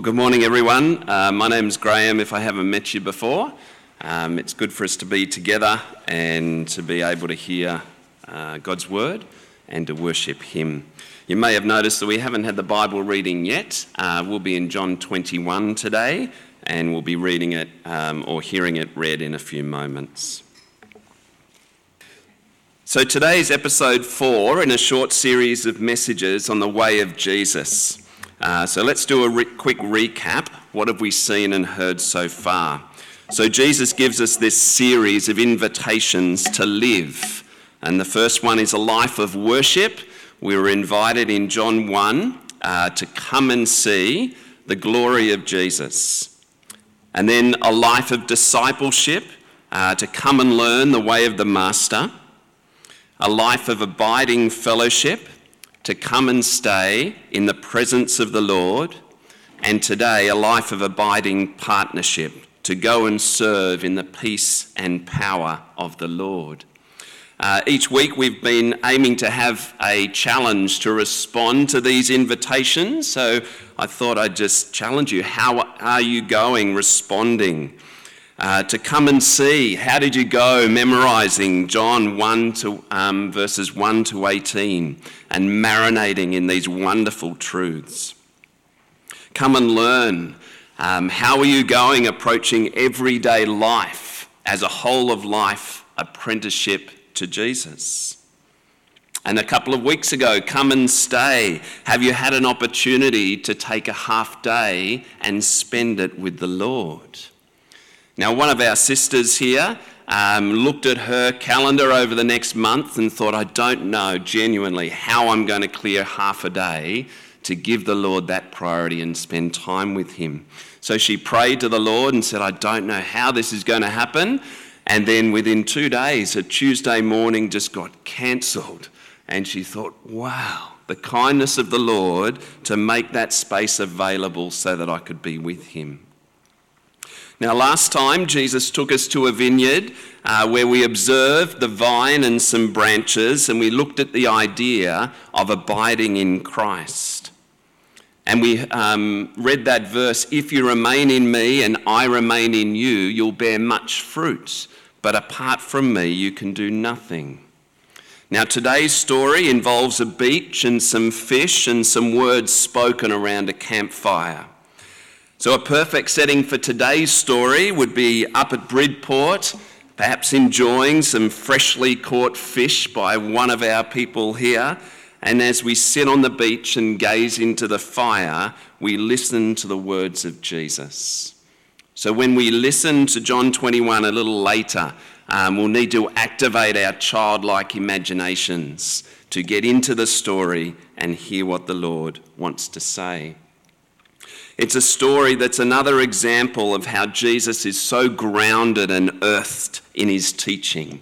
Well, good morning, everyone. Uh, my name's Graham, if I haven't met you before. Um, it's good for us to be together and to be able to hear uh, God's word and to worship Him. You may have noticed that we haven't had the Bible reading yet. Uh, we'll be in John 21 today, and we'll be reading it um, or hearing it read in a few moments. So, today's episode four in a short series of messages on the way of Jesus. Uh, so let's do a re- quick recap. What have we seen and heard so far? So Jesus gives us this series of invitations to live. And the first one is a life of worship. We were invited in John 1 uh, to come and see the glory of Jesus. And then a life of discipleship, uh, to come and learn the way of the Master. A life of abiding fellowship, to come and stay in the presence of the Lord, and today a life of abiding partnership to go and serve in the peace and power of the Lord. Uh, each week we've been aiming to have a challenge to respond to these invitations, so I thought I'd just challenge you. How are you going responding? Uh, to come and see how did you go memorizing John 1 to um, verses 1 to 18 and marinating in these wonderful truths. Come and learn. Um, how are you going approaching everyday life as a whole of life apprenticeship to Jesus? And a couple of weeks ago, come and stay. Have you had an opportunity to take a half day and spend it with the Lord? Now, one of our sisters here um, looked at her calendar over the next month and thought, I don't know genuinely how I'm going to clear half a day to give the Lord that priority and spend time with Him. So she prayed to the Lord and said, I don't know how this is going to happen. And then within two days, a Tuesday morning just got cancelled. And she thought, wow, the kindness of the Lord to make that space available so that I could be with Him. Now, last time Jesus took us to a vineyard uh, where we observed the vine and some branches, and we looked at the idea of abiding in Christ. And we um, read that verse If you remain in me and I remain in you, you'll bear much fruit. But apart from me, you can do nothing. Now, today's story involves a beach and some fish and some words spoken around a campfire. So, a perfect setting for today's story would be up at Bridport, perhaps enjoying some freshly caught fish by one of our people here. And as we sit on the beach and gaze into the fire, we listen to the words of Jesus. So, when we listen to John 21 a little later, um, we'll need to activate our childlike imaginations to get into the story and hear what the Lord wants to say. It's a story that's another example of how Jesus is so grounded and earthed in his teaching.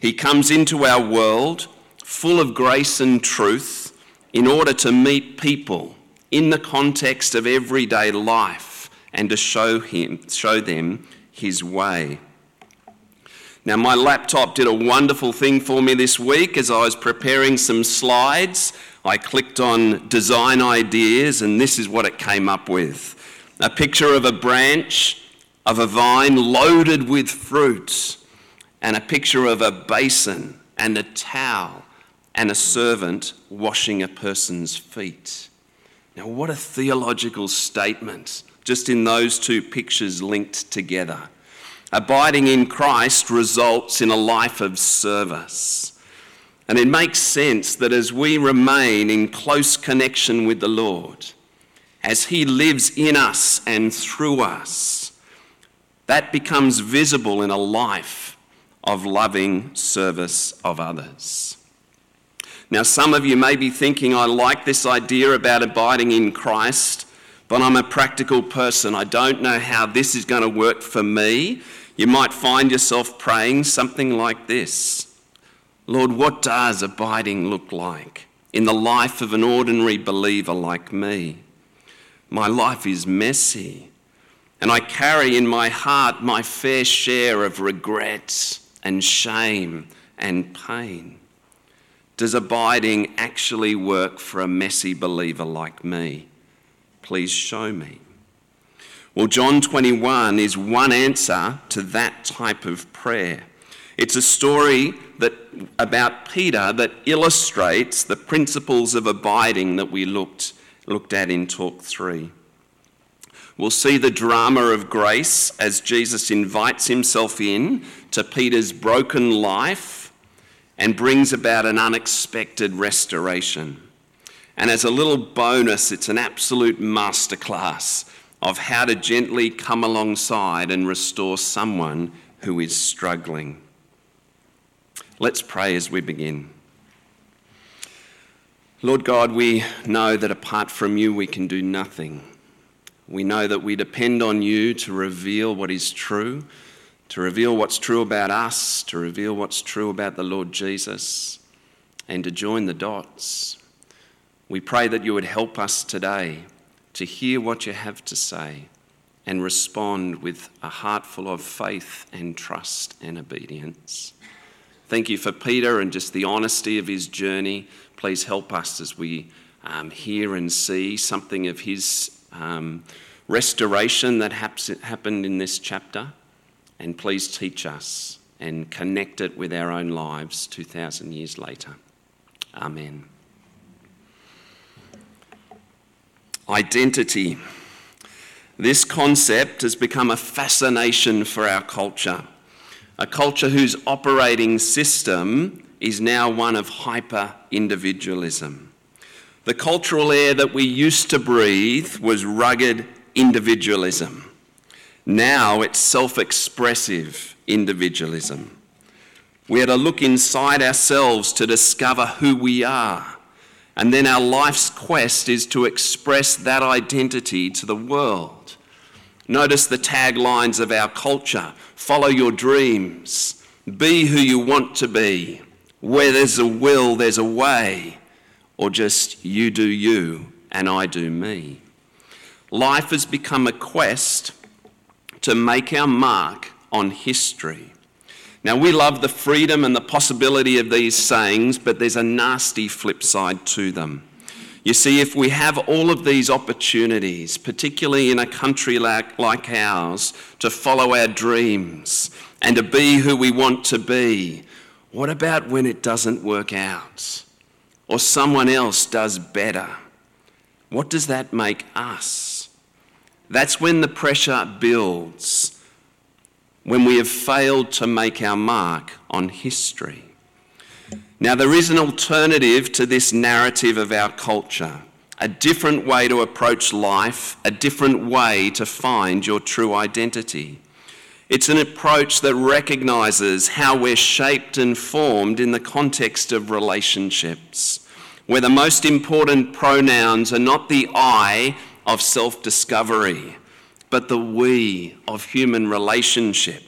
He comes into our world full of grace and truth in order to meet people in the context of everyday life and to show him show them his way. Now my laptop did a wonderful thing for me this week as I was preparing some slides I clicked on design ideas, and this is what it came up with a picture of a branch of a vine loaded with fruit, and a picture of a basin and a towel and a servant washing a person's feet. Now, what a theological statement, just in those two pictures linked together. Abiding in Christ results in a life of service. And it makes sense that as we remain in close connection with the Lord, as He lives in us and through us, that becomes visible in a life of loving service of others. Now, some of you may be thinking, I like this idea about abiding in Christ, but I'm a practical person. I don't know how this is going to work for me. You might find yourself praying something like this Lord, what does abiding look like in the life of an ordinary believer like me? My life is messy, and I carry in my heart my fair share of regrets and shame and pain. Does abiding actually work for a messy believer like me? Please show me. Well, John 21 is one answer to that type of prayer. It's a story that, about Peter that illustrates the principles of abiding that we looked, looked at in Talk 3. We'll see the drama of grace as Jesus invites himself in to Peter's broken life and brings about an unexpected restoration. And as a little bonus, it's an absolute masterclass of how to gently come alongside and restore someone who is struggling. Let's pray as we begin. Lord God, we know that apart from you, we can do nothing. We know that we depend on you to reveal what is true, to reveal what's true about us, to reveal what's true about the Lord Jesus, and to join the dots. We pray that you would help us today to hear what you have to say and respond with a heart full of faith and trust and obedience. Thank you for Peter and just the honesty of his journey. Please help us as we um, hear and see something of his um, restoration that happened in this chapter. And please teach us and connect it with our own lives 2,000 years later. Amen. Identity. This concept has become a fascination for our culture a culture whose operating system is now one of hyper individualism. The cultural air that we used to breathe was rugged individualism. Now it's self expressive individualism. We are to look inside ourselves to discover who we are. And then our life's quest is to express that identity to the world. Notice the taglines of our culture follow your dreams, be who you want to be. Where there's a will, there's a way, or just you do you and I do me. Life has become a quest to make our mark on history. Now, we love the freedom and the possibility of these sayings, but there's a nasty flip side to them. You see, if we have all of these opportunities, particularly in a country like, like ours, to follow our dreams and to be who we want to be, what about when it doesn't work out? Or someone else does better? What does that make us? That's when the pressure builds, when we have failed to make our mark on history. Now, there is an alternative to this narrative of our culture, a different way to approach life, a different way to find your true identity. It's an approach that recognises how we're shaped and formed in the context of relationships, where the most important pronouns are not the I of self discovery, but the we of human relationship,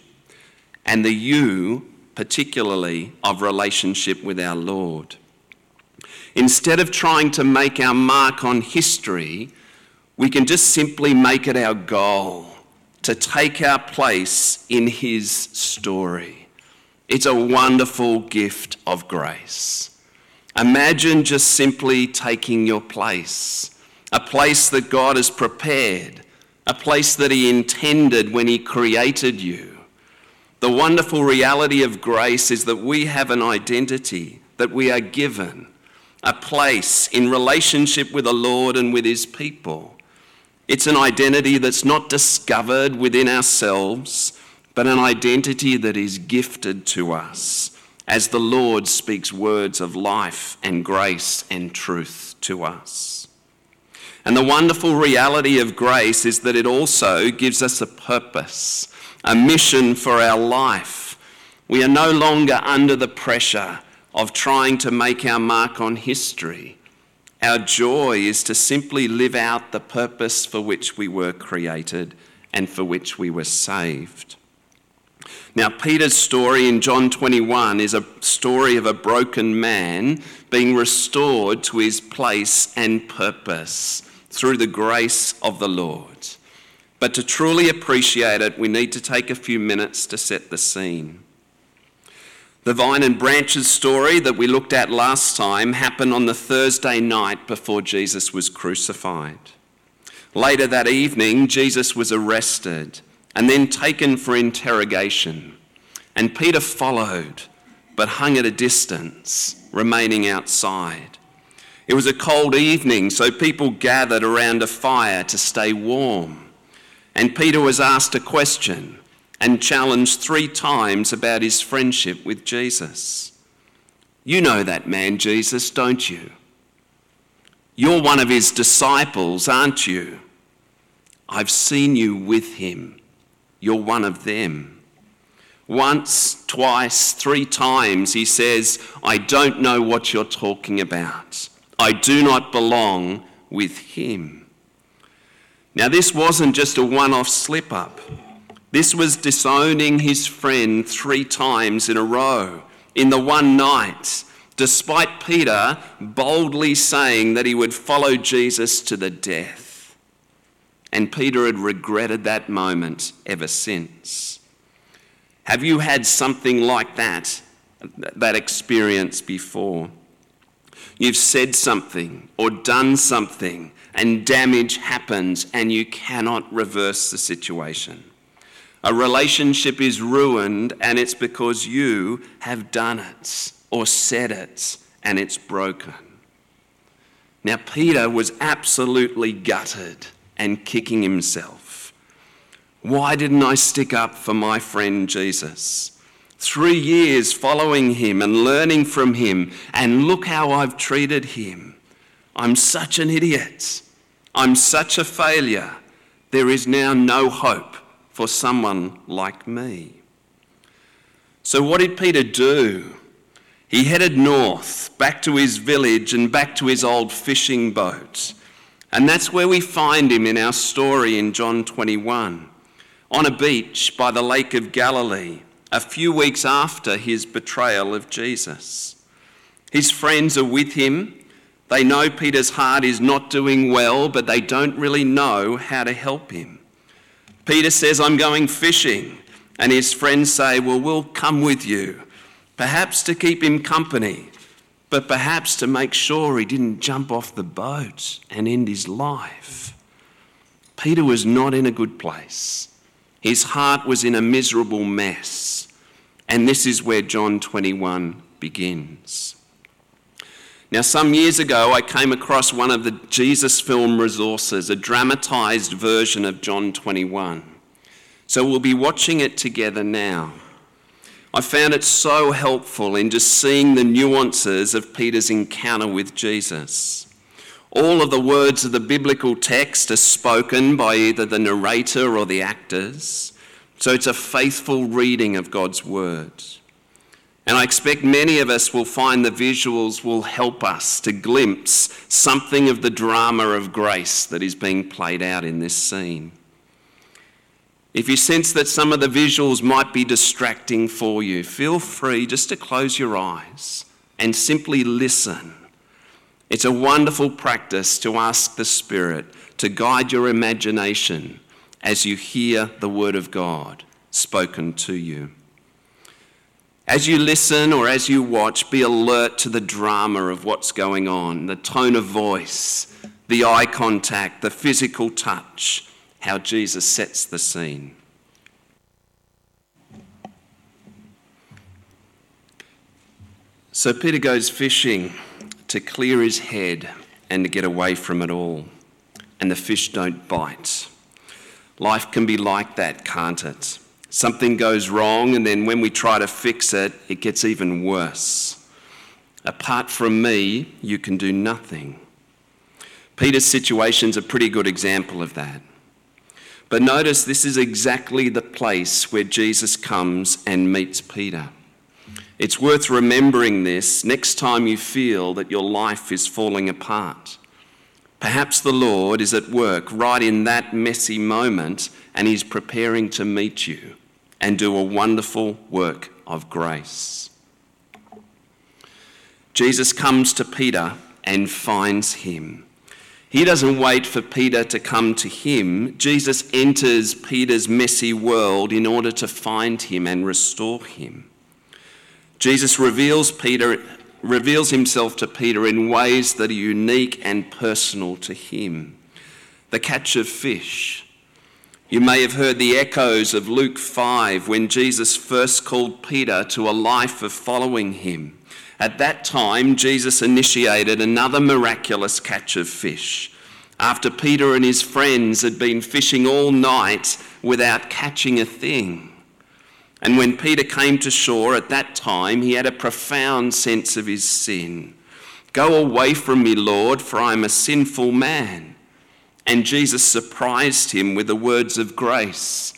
and the you particularly of relationship with our Lord. Instead of trying to make our mark on history, we can just simply make it our goal to take our place in His story. It's a wonderful gift of grace. Imagine just simply taking your place, a place that God has prepared, a place that He intended when He created you the wonderful reality of grace is that we have an identity that we are given, a place in relationship with the Lord and with His people. It's an identity that's not discovered within ourselves, but an identity that is gifted to us as the Lord speaks words of life and grace and truth to us. And the wonderful reality of grace is that it also gives us a purpose a mission for our life. We are no longer under the pressure of trying to make our mark on history. Our joy is to simply live out the purpose for which we were created and for which we were saved. Now, Peter's story in John 21 is a story of a broken man being restored to his place and purpose through the grace of the Lord. But to truly appreciate it, we need to take a few minutes to set the scene. The vine and branches story that we looked at last time happened on the Thursday night before Jesus was crucified. Later that evening, Jesus was arrested and then taken for interrogation. And Peter followed, but hung at a distance, remaining outside. It was a cold evening, so people gathered around a fire to stay warm. And Peter was asked a question and challenged three times about his friendship with Jesus. You know that man, Jesus, don't you? You're one of his disciples, aren't you? I've seen you with him. You're one of them. Once, twice, three times, he says, I don't know what you're talking about. I do not belong with him. Now, this wasn't just a one off slip up. This was disowning his friend three times in a row in the one night, despite Peter boldly saying that he would follow Jesus to the death. And Peter had regretted that moment ever since. Have you had something like that, that experience before? You've said something or done something, and damage happens, and you cannot reverse the situation. A relationship is ruined, and it's because you have done it or said it, and it's broken. Now, Peter was absolutely gutted and kicking himself. Why didn't I stick up for my friend Jesus? Three years following him and learning from him, and look how I've treated him. I'm such an idiot. I'm such a failure. There is now no hope for someone like me. So, what did Peter do? He headed north, back to his village and back to his old fishing boat. And that's where we find him in our story in John 21, on a beach by the Lake of Galilee, a few weeks after his betrayal of Jesus. His friends are with him. They know Peter's heart is not doing well, but they don't really know how to help him. Peter says, I'm going fishing. And his friends say, Well, we'll come with you, perhaps to keep him company but perhaps to make sure he didn't jump off the boat and end his life. Peter was not in a good place. His heart was in a miserable mess. And this is where John 21 begins. Now, some years ago, I came across one of the Jesus film resources, a dramatised version of John 21. So we'll be watching it together now. I found it so helpful in just seeing the nuances of Peter's encounter with Jesus. All of the words of the biblical text are spoken by either the narrator or the actors, so it's a faithful reading of God's words. And I expect many of us will find the visuals will help us to glimpse something of the drama of grace that is being played out in this scene. If you sense that some of the visuals might be distracting for you, feel free just to close your eyes and simply listen. It's a wonderful practice to ask the Spirit to guide your imagination as you hear the Word of God spoken to you. As you listen or as you watch, be alert to the drama of what's going on, the tone of voice, the eye contact, the physical touch how Jesus sets the scene. So Peter goes fishing to clear his head and to get away from it all, and the fish don't bite. Life can be like that, can't it? Something goes wrong, and then when we try to fix it, it gets even worse. Apart from me, you can do nothing. Peter's situation's a pretty good example of that. But notice this is exactly the place where Jesus comes and meets Peter. It's worth remembering this next time you feel that your life is falling apart. Perhaps the Lord is at work right in that messy moment and He's preparing to meet you and do a wonderful work of grace. Jesus comes to Peter and finds him. He doesn't wait for Peter to come to him. Jesus enters Peter's messy world in order to find him and restore him. Jesus reveals Peter reveals himself to Peter in ways that are unique and personal to him. the catch of fish. You may have heard the echoes of Luke 5 when Jesus first called Peter to a life of following him. At that time, Jesus initiated another miraculous catch of fish. After Peter and his friends had been fishing all night without catching a thing. And when Peter came to shore at that time, he had a profound sense of his sin. Go away from me, Lord, for I am a sinful man. And Jesus surprised him with the words of grace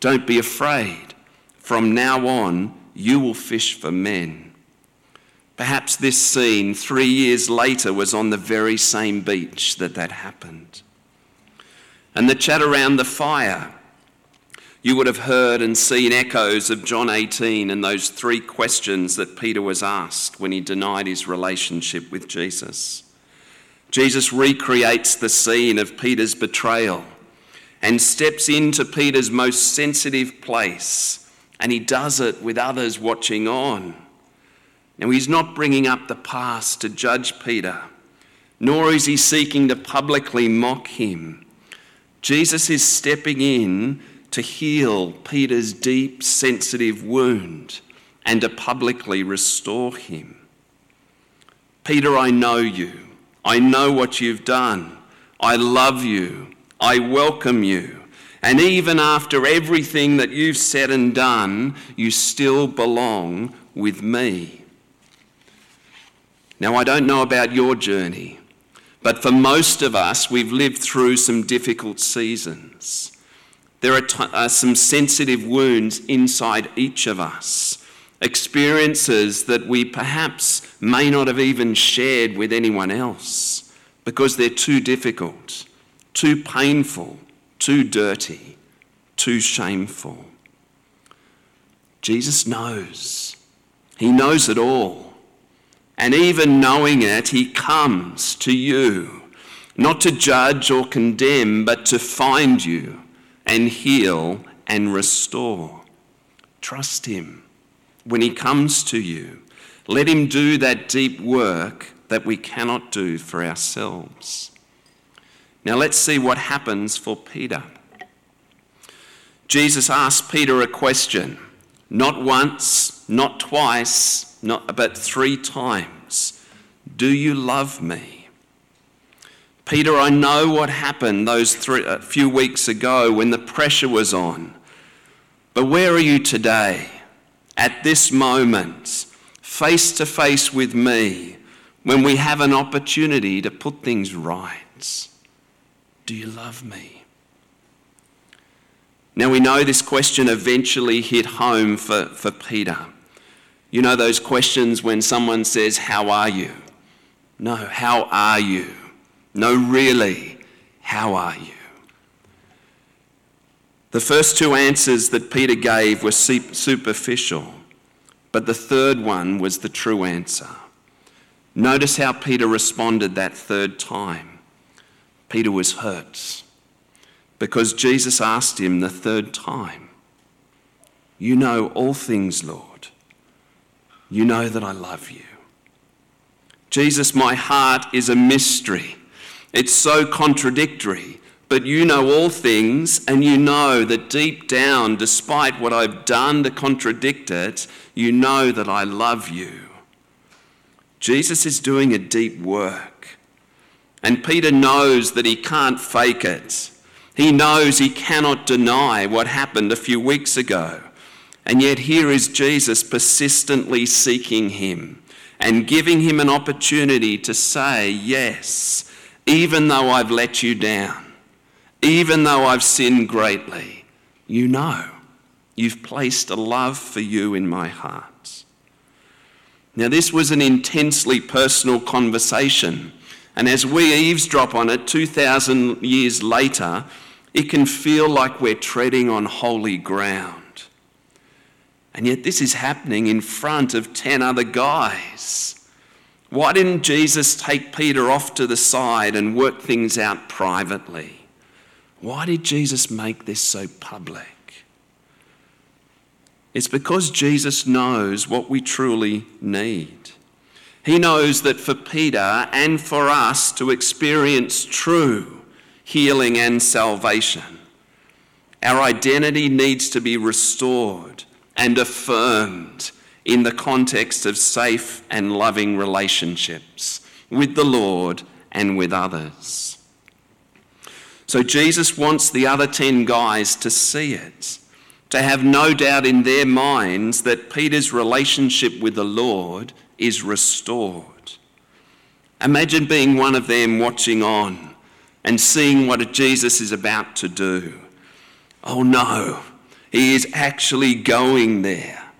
Don't be afraid. From now on, you will fish for men. Perhaps this scene three years later was on the very same beach that that happened. And the chat around the fire, you would have heard and seen echoes of John 18 and those three questions that Peter was asked when he denied his relationship with Jesus. Jesus recreates the scene of Peter's betrayal and steps into Peter's most sensitive place, and he does it with others watching on. Now, he's not bringing up the past to judge Peter, nor is he seeking to publicly mock him. Jesus is stepping in to heal Peter's deep, sensitive wound and to publicly restore him. Peter, I know you. I know what you've done. I love you. I welcome you. And even after everything that you've said and done, you still belong with me. Now, I don't know about your journey, but for most of us, we've lived through some difficult seasons. There are, t- uh, some sensitive wounds inside each of us, experiences that we perhaps may not have even shared with anyone else because they're too difficult, too painful, too dirty, too shameful. Jesus knows. He knows it all. And even knowing it, He comes to you, not to judge or condemn, but to find you and heal and restore. Trust Him when He comes to you. Let Him do that deep work that we cannot do for ourselves. Now let's see what happens for Peter. Jesus asked Peter a question, not once, not twice, not, but three times. Do you love me? Peter, I know what happened those three, a few weeks ago when the pressure was on. But where are you today, at this moment? face to face with me when we have an opportunity to put things right. Do you love me? Now we know this question eventually hit home for, for Peter. You know those questions when someone says, How are you? No, how are you? No, really, how are you? The first two answers that Peter gave were superficial. But the third one was the true answer. Notice how Peter responded that third time. Peter was hurt because Jesus asked him the third time, You know all things, Lord. You know that I love you. Jesus, my heart is a mystery. It's so contradictory. But you know all things, and you know that deep down, despite what I've done to contradict it, you know that I love you. Jesus is doing a deep work. And Peter knows that he can't fake it. He knows he cannot deny what happened a few weeks ago. And yet, here is Jesus persistently seeking him and giving him an opportunity to say, Yes, even though I've let you down even though I've sinned greatly, you know you've placed a love for you in my heart. Now, this was an intensely personal conversation, and as we eavesdrop on it 2,000 years later, it can feel like we're treading on holy ground. And yet, this is happening in front of 10 other guys. Why didn't Jesus take Peter off to the side and work things out privately? Why did Jesus make this so public? It's because Jesus knows what we truly need. He knows that for Peter and for us to experience true, healing, and salvation. Our identity needs to be restored and affirmed in the context of safe and loving relationships with the Lord and with others. So Jesus wants the other 10 guys to see it, to have no doubt in their minds that Peter's relationship with the Lord is restored. Imagine being one of them watching on and seeing what Jesus is about to do. Oh no, he is actually going there.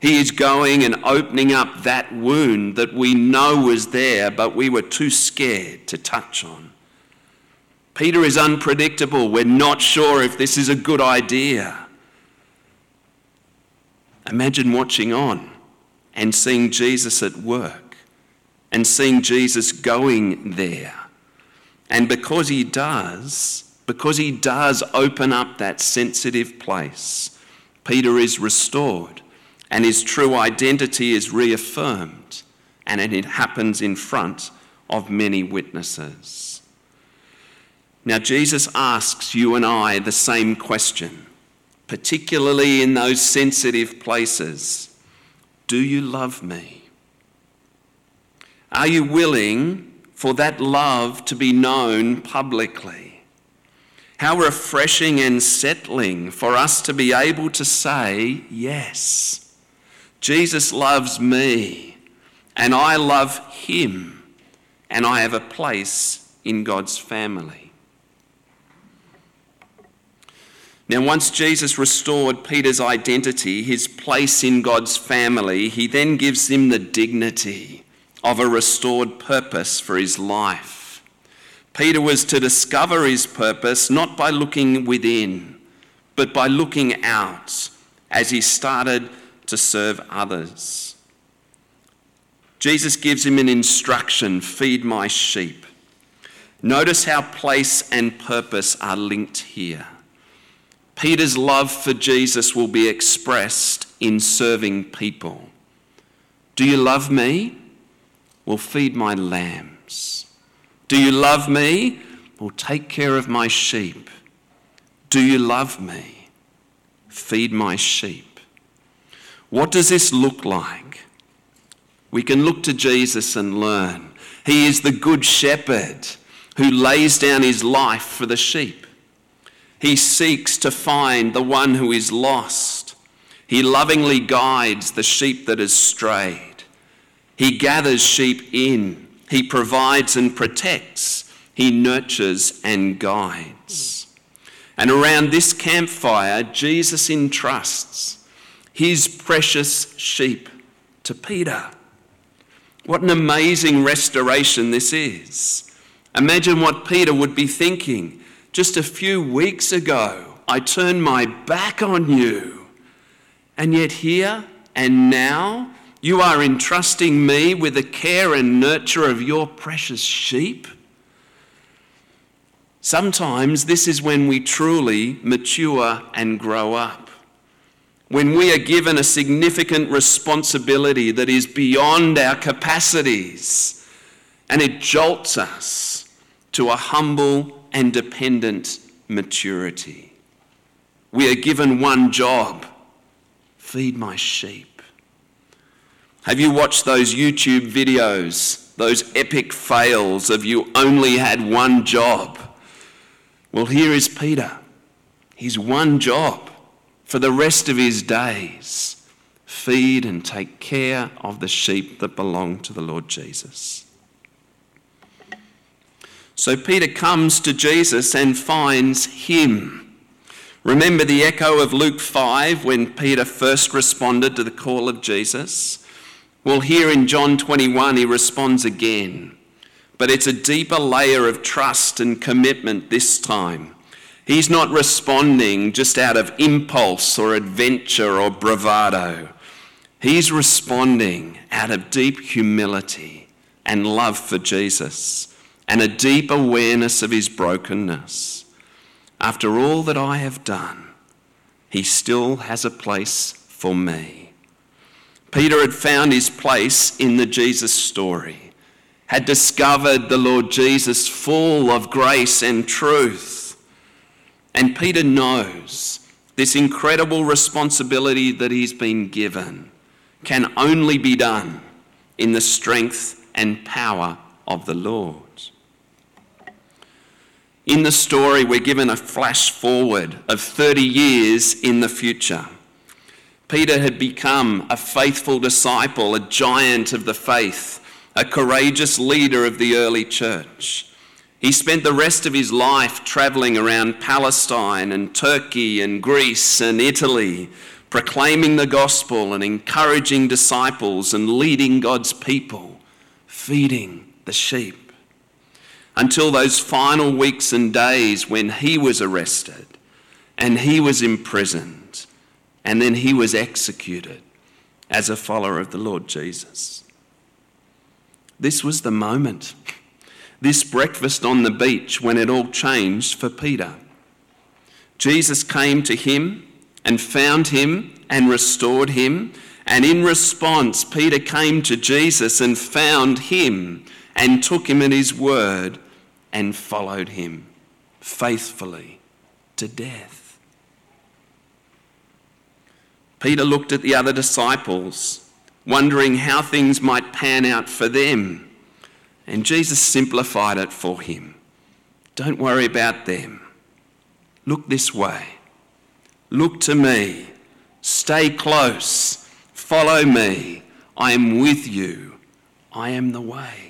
He is going and opening up that wound that we know was there, but we were too scared to touch on. Peter is unpredictable. We're not sure if this is a good idea. Imagine watching on and seeing Jesus at work and seeing Jesus going there. And because he does, because he does open up that sensitive place, Peter is restored and his true identity is reaffirmed, and it happens in front of many witnesses. Now, Jesus asks you and I the same question, particularly in those sensitive places Do you love me? Are you willing for that love to be known publicly? How refreshing and settling for us to be able to say yes. Jesus loves me, and I love him, and I have a place in God's family. Now, once Jesus restored Peter's identity, his place in God's family, he then gives him the dignity of a restored purpose for his life. Peter was to discover his purpose not by looking within, but by looking out as he started to serve others. Jesus gives him an instruction feed my sheep. Notice how place and purpose are linked here. Peter's love for Jesus will be expressed in serving people. Do you love me? Well, feed my lambs. Do you love me? Well, take care of my sheep. Do you love me? Feed my sheep. What does this look like? We can look to Jesus and learn. He is the good shepherd who lays down his life for the sheep. He seeks to find the one who is lost. He lovingly guides the sheep that has strayed. He gathers sheep in. He provides and protects. He nurtures and guides. And around this campfire, Jesus entrusts his precious sheep to Peter. What an amazing restoration this is. Imagine what Peter would be thinking. Just a few weeks ago, I turned my back on you. And yet, here and now, you are entrusting me with the care and nurture of your precious sheep. Sometimes this is when we truly mature and grow up when we are given a significant responsibility that is beyond our capacities and it jolts us to a humble and dependent maturity. We are given one job feed my sheep. Have you watched those YouTube videos, those epic fails of you only had one job? Well, here is Peter. His one job for the rest of his days feed and take care of the sheep that belong to the Lord Jesus. So Peter comes to Jesus and finds him. Remember the echo of Luke 5 when Peter first responded to the call of Jesus? Well, here in John 21, he responds again. But it's a deeper layer of trust and commitment this time. He's not responding just out of impulse or adventure or bravado. He's responding out of deep humility and love for Jesus and a deep awareness of his brokenness. After all that I have done, he still has a place for me. Peter had found his place in the Jesus story. had discovered the Lord Jesus full of grace and truth. And Peter knows this incredible responsibility that he's been given can only be done in the strength and power of the Lord. In the story, we're given a flash forward of 30 years in the future. Peter had become a faithful disciple, a giant of the faith, a courageous leader of the early church. He spent the rest of his life travelling around Palestine and Turkey and Greece and Italy, proclaiming the gospel and encouraging disciples and leading God's people, feeding the sheep. Until those final weeks and days when he was arrested and he was imprisoned and then he was executed as a follower of the Lord Jesus. This was the moment, this breakfast on the beach when it all changed for Peter. Jesus came to him and found him and restored him. And in response, Peter came to Jesus and found him and took him at his word and followed him faithfully to death. Peter looked at the other disciples, wondering how things might pan out for them. And Jesus simplified it for him. Don't worry about them. Look this way. Look to me. Stay close. Follow me. I am with you. I am the way.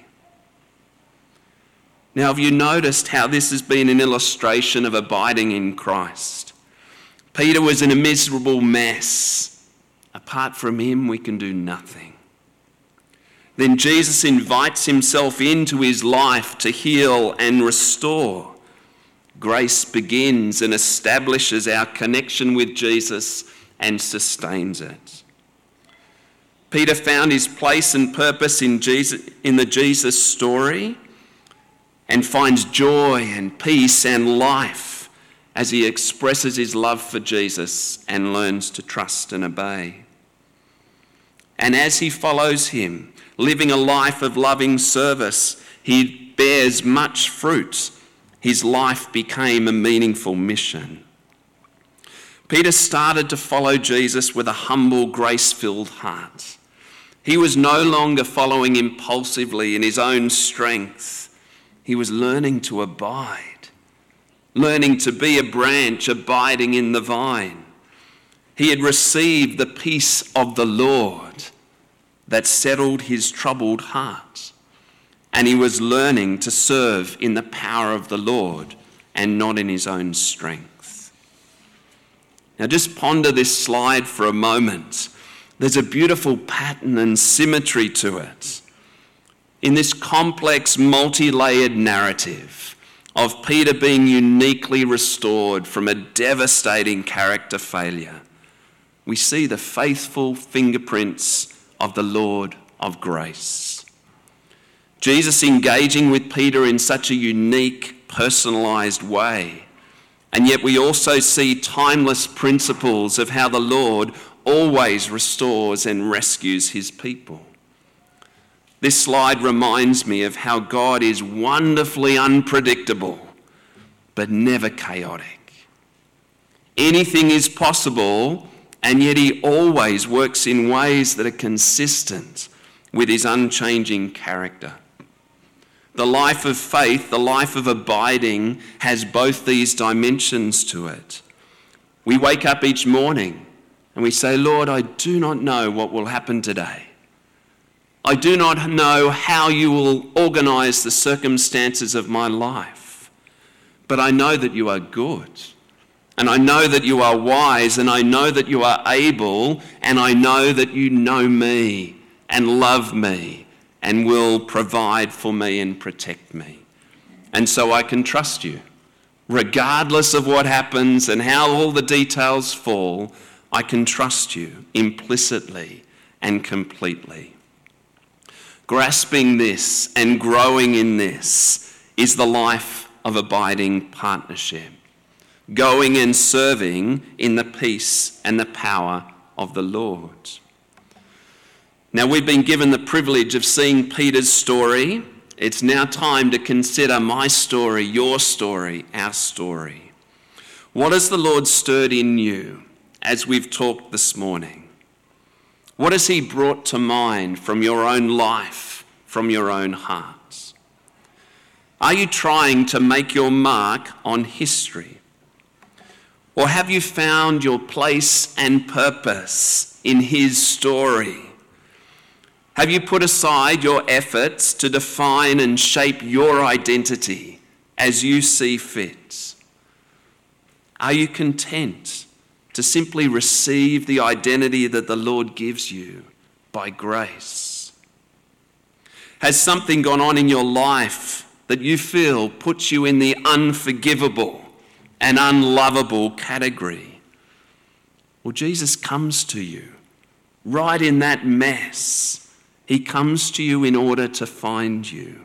Now, have you noticed how this has been an illustration of abiding in Christ? Peter was in a miserable mess. Apart from him, we can do nothing. Then Jesus invites himself into his life to heal and restore. Grace begins and establishes our connection with Jesus and sustains it. Peter found his place and purpose in, Jesus, in the Jesus story and finds joy and peace and life as he expresses his love for Jesus and learns to trust and obey. And as he follows him, living a life of loving service, he bears much fruit his life became a meaningful mission. Peter started to follow Jesus with a humble, grace filled heart. He was no longer following impulsively in his own strength. He was learning to abide, learning to be a branch abiding in the vine. He had received the peace of the Lord that settled his troubled heart and he was learning to serve in the power of the Lord and not in his own strength. Now, just ponder this slide for a moment. There's a beautiful pattern and symmetry to it. In this complex, multi layered narrative of Peter being uniquely restored from a devastating character failure, we see the faithful fingerprints of the Lord of grace. Jesus engaging with Peter in such a unique, personalized way. And yet we also see timeless principles of how the Lord always restores and rescues his people. This slide reminds me of how God is wonderfully unpredictable, but never chaotic. Anything is possible, and yet he always works in ways that are consistent with his unchanging character. The life of faith, the life of abiding, has both these dimensions to it. We wake up each morning and we say, Lord, I do not know what will happen today. I do not know how you will organize the circumstances of my life, but I know that you are good. And I know that you are wise, and I know that you are able, and I know that you know me and love me and will provide for me and protect me. And so I can trust you. Regardless of what happens and how all the details fall, I can trust you implicitly and completely. Grasping this and growing in this is the life of abiding partnership. Going and serving in the peace and the power of the Lord. Now, we've been given the privilege of seeing Peter's story It's now time to consider my story, your story, our story. What has the Lord stirred in you as we've talked this morning? What has He brought to mind from your own life, from your own hearts? Are you trying to make your mark on history? Or have you found your place and purpose in His story? Have you put aside your efforts to define and shape your identity as you see fit? Are you content to simply receive the identity that the Lord gives you by grace? Has something gone on in your life that you feel puts you in the unforgivable and unlovable category? Well, Jesus comes to you right in that mess he comes to you in order to find you.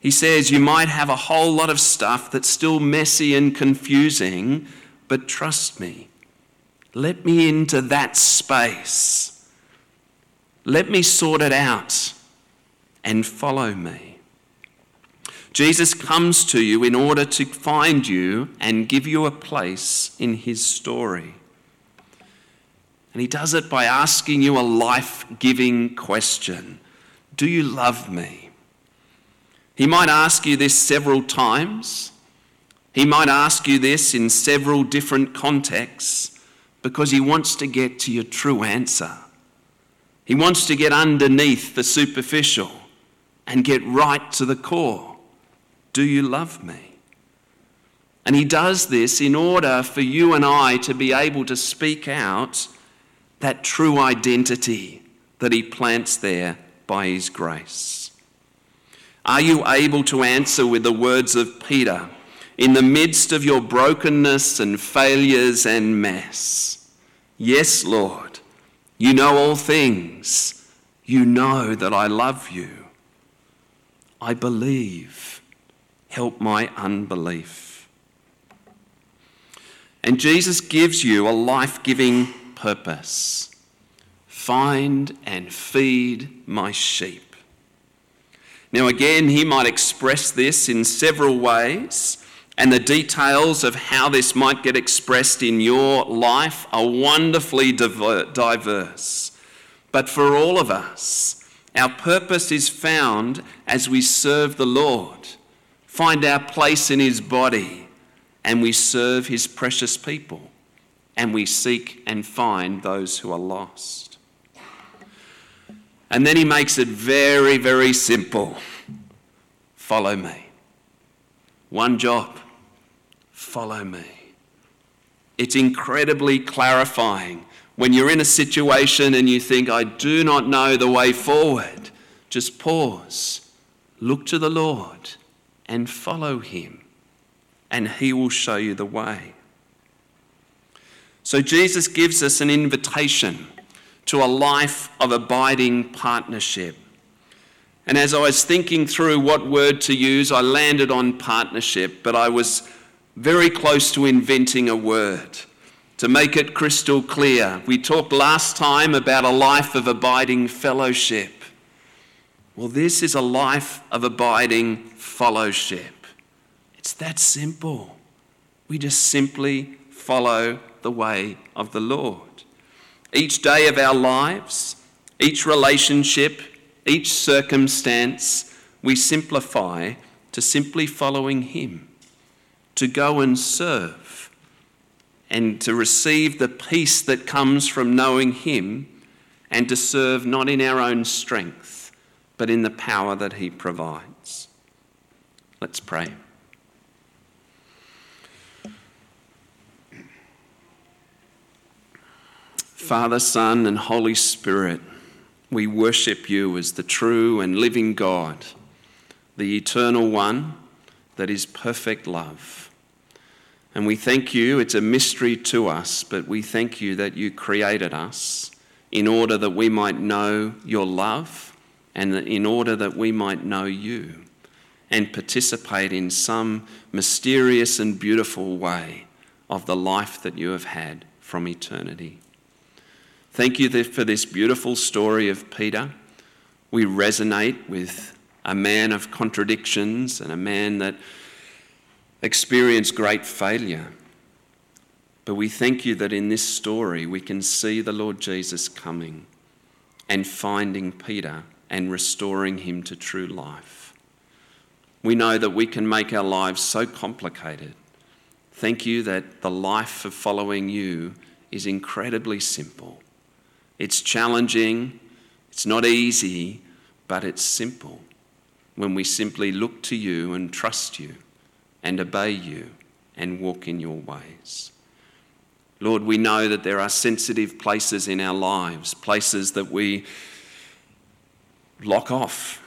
He says you might have a whole lot of stuff that's still messy and confusing, but trust me. Let me into that space. Let me sort it out and follow me. Jesus comes to you in order to find you and give you a place in his story. And he does it by asking you a life giving question Do you love me? He might ask you this several times. He might ask you this in several different contexts because he wants to get to your true answer. He wants to get underneath the superficial and get right to the core. Do you love me? And he does this in order for you and I to be able to speak out that true identity that He plants there by His grace? Are you able to answer with the words of Peter in the midst of your brokenness and failures and mess? Yes, Lord, you know all things. You know that I love you. I believe. Help my unbelief. And Jesus gives you a life giving purpose find and feed my sheep. Now, again, he might express this in several ways, and the details of how this might get expressed in your life are wonderfully diverse. But for all of us, our purpose is found as we serve the Lord, find our place in his body, and we serve his precious people and we seek and find those who are lost. And then he makes it very, very simple follow me. One job follow me. It's incredibly clarifying. When you're in a situation and you think, I do not know the way forward, just pause, look to the Lord, and follow him, and he will show you the way. So Jesus gives us an invitation to a life of abiding partnership. And as I was thinking through what word to use, I landed on partnership, but I was very close to inventing a word to make it crystal clear. We talked last time about a life of abiding fellowship. Well, this is a life of abiding fellowship. It's that simple. We just simply follow the way of the Lord. Each day of our lives, each relationship, each circumstance, we simplify to simply following Him, to go and serve, and to receive the peace that comes from knowing Him, and to serve not in our own strength, but in the power that He provides. Let's pray. Father, Son, and Holy Spirit, we worship you as the true and living God, the eternal one that is perfect love. And we thank you, it's a mystery to us, but we thank you that you created us in order that we might know your love and in order that we might know you and participate in some mysterious and beautiful way of the life that you have had from eternity. Thank you for this beautiful story of Peter. We resonate with a man of contradictions and a man that experienced great failure. But we thank you that in this story we can see the Lord Jesus coming and finding Peter and restoring him to true life. We know that we can make our lives so complicated. Thank you that the life of following you is incredibly simple. It's challenging, it's not easy, but it's simple when we simply look to you and trust you and obey you and walk in your ways. Lord, we know that there are sensitive places in our lives, places that we lock off.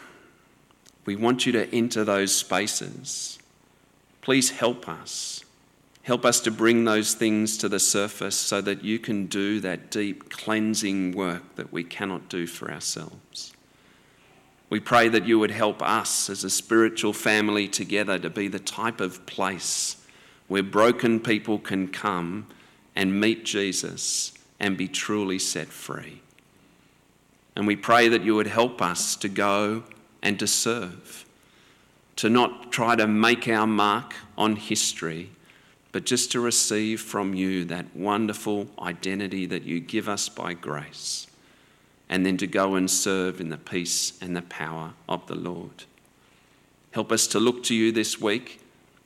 We want you to enter those spaces. Please help us. Help us to bring those things to the surface so that you can do that deep cleansing work that we cannot do for ourselves. We pray that you would help us as a spiritual family together to be the type of place where broken people can come and meet Jesus and be truly set free. And we pray that you would help us to go and to serve, to not try to make our mark on history, but just to receive from you that wonderful identity that you give us by grace, and then to go and serve in the peace and the power of the Lord. Help us to look to you this week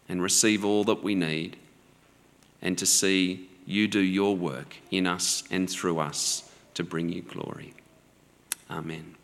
and receive all that we need, and to see you do your work in us and through us to bring you glory. Amen.